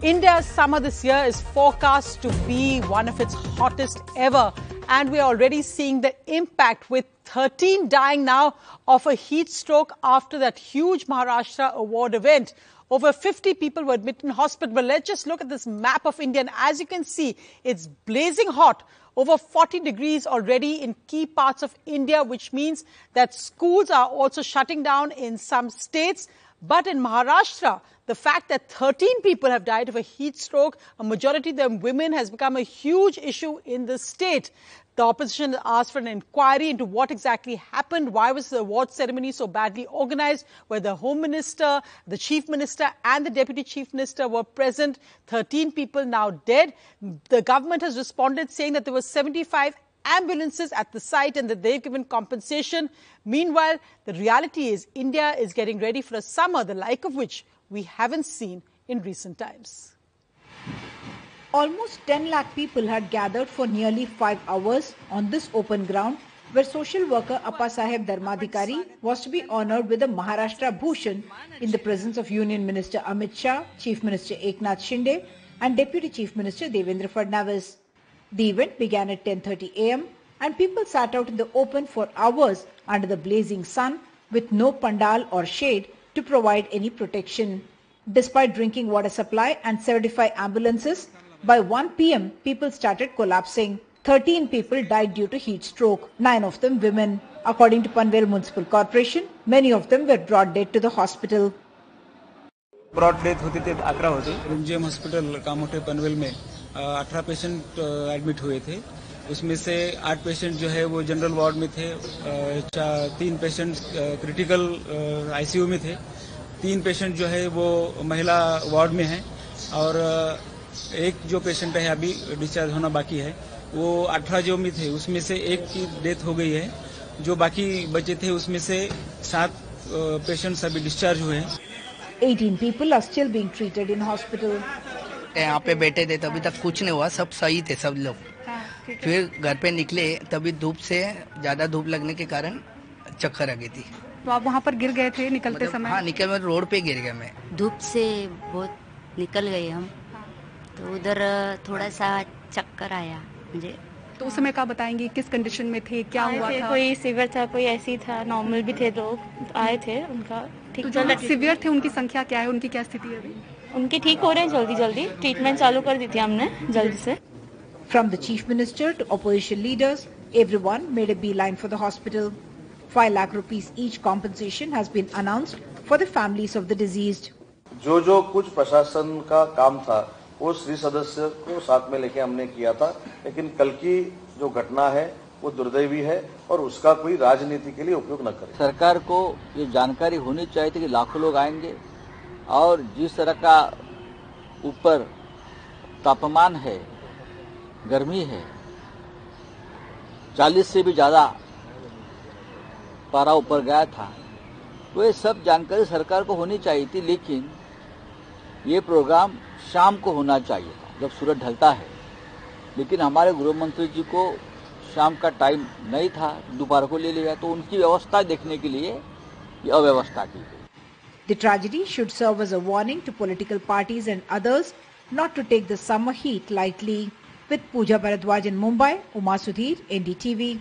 India's summer this year is forecast to be one of its hottest ever. And we're already seeing the impact with 13 dying now of a heat stroke after that huge Maharashtra award event. Over 50 people were admitted in hospital. But let's just look at this map of India. And as you can see, it's blazing hot. Over 40 degrees already in key parts of India, which means that schools are also shutting down in some states. But in Maharashtra, the fact that 13 people have died of a heat stroke, a majority of them women, has become a huge issue in the state. The opposition asked for an inquiry into what exactly happened. Why was the award ceremony so badly organized? Where the Home Minister, the Chief Minister, and the Deputy Chief Minister were present. 13 people now dead. The government has responded saying that there were 75 ambulances at the site and that they've given compensation. Meanwhile, the reality is India is getting ready for a summer, the like of which we haven't seen in recent times. Almost 10 lakh people had gathered for nearly five hours on this open ground where social worker Appa Saheb Dharmadhikari was to be honored with the Maharashtra Bhushan in the presence of Union Minister Amit Shah, Chief Minister Eknath Shinde and Deputy Chief Minister Devendra Fadnavis. The event began at 10.30 am and people sat out in the open for hours under the blazing sun with no pandal or shade to provide any protection. Despite drinking water supply and 75 ambulances, by 1 pm, people started collapsing. 13 people died due to heat stroke, 9 of them women. According to Panvel Municipal Corporation, many of them were brought dead to the hospital. Brought death होती थे अकरा होते MGM hospital Kamothe Panvel में अठारह patient admit हुए थे। उसमें से आठ पेशेंट जो है वो जनरल वार्ड में थे तीन पेशेंट क्रिटिकल आईसीयू में थे। तीन पेशेंट जो है वो महिला वार्ड में हैं और एक जो पेशेंट है अभी डिस्चार्ज होना बाकी है, वो अठारह जो में थे, उसमें से एक की डेथ हो गई है। जो बाकी बचे थे, उसमें से सात पेशेंट्स अभी डिस्चार्ज हुए हैं। 18 people are still being treated in hospital. यहाँ पे बैठे थे तभी तक कुछ नहीं हुआ सब सही थे सब लोग। फिर घर पे निकले तभी धूप से ज़्यादा धूप लगने के कारण चक्कर आ गई थी। तो आप वहाँ पर गिर गए थे निकलते मतलब, समय? हाँ निकल मैं रोड पे गिर गया मैं। धूप से बहुत निकल गए हम। तो उधर थोड़ा सा चक्कर आया मुझे। तो उस समय क्या बताएँगे किस कंडीशन में थे क्या हुआ थे, था? कोई सीवियर था कोई ऐसी था नॉर्मल भी थे लोग आए थे उनका ठीक तो जो सिवियर थे उनकी संख्या क्या है उनकी क्या स्थिति है अभी? उनके ठीक हो रहे हैं जल्दी जल्दी। ट्रीटमेंट चालू कर दी थी हमने जल्दी से। From the chief minister to opposition leaders everyone made beeline for the hospital five lakh rupees each compensation has been announced for the families of the deceased जो जो कुछ प्रशासन का काम था वो श्री सदस्य को साथ में लेके हमने किया था लेकिन कल की जो घटना है वो दुर्दैवी है और उसका कोई राजनीति के लिए उपयोग न करे। सरकार को ये जानकारी होनी चाहिए थी कि लाखों लोग आएँगे। और जिस तरह का ऊपर तापमान है, गर्मी है 40 से भी ज़्यादा पारा ऊपर गया था तो ये सब जानकारी सरकार को होनी चाहिए थी, लेकिन ये प्रोग्राम शाम को होना चाहिए था, जब सूरज ढलता है। लेकिन हमारे गृह मंत्री जी को शाम का टाइम नहीं था, दोपहर को ले लिया तो उनकी व्यवस्था देखने के लिए ये अव्यवस्था की गई। The tragedy should serve as a warning to political parties and others not to take the summer heat lightly. With Pooja Bharadwaj in Mumbai, Uma Sudhir, NDTV.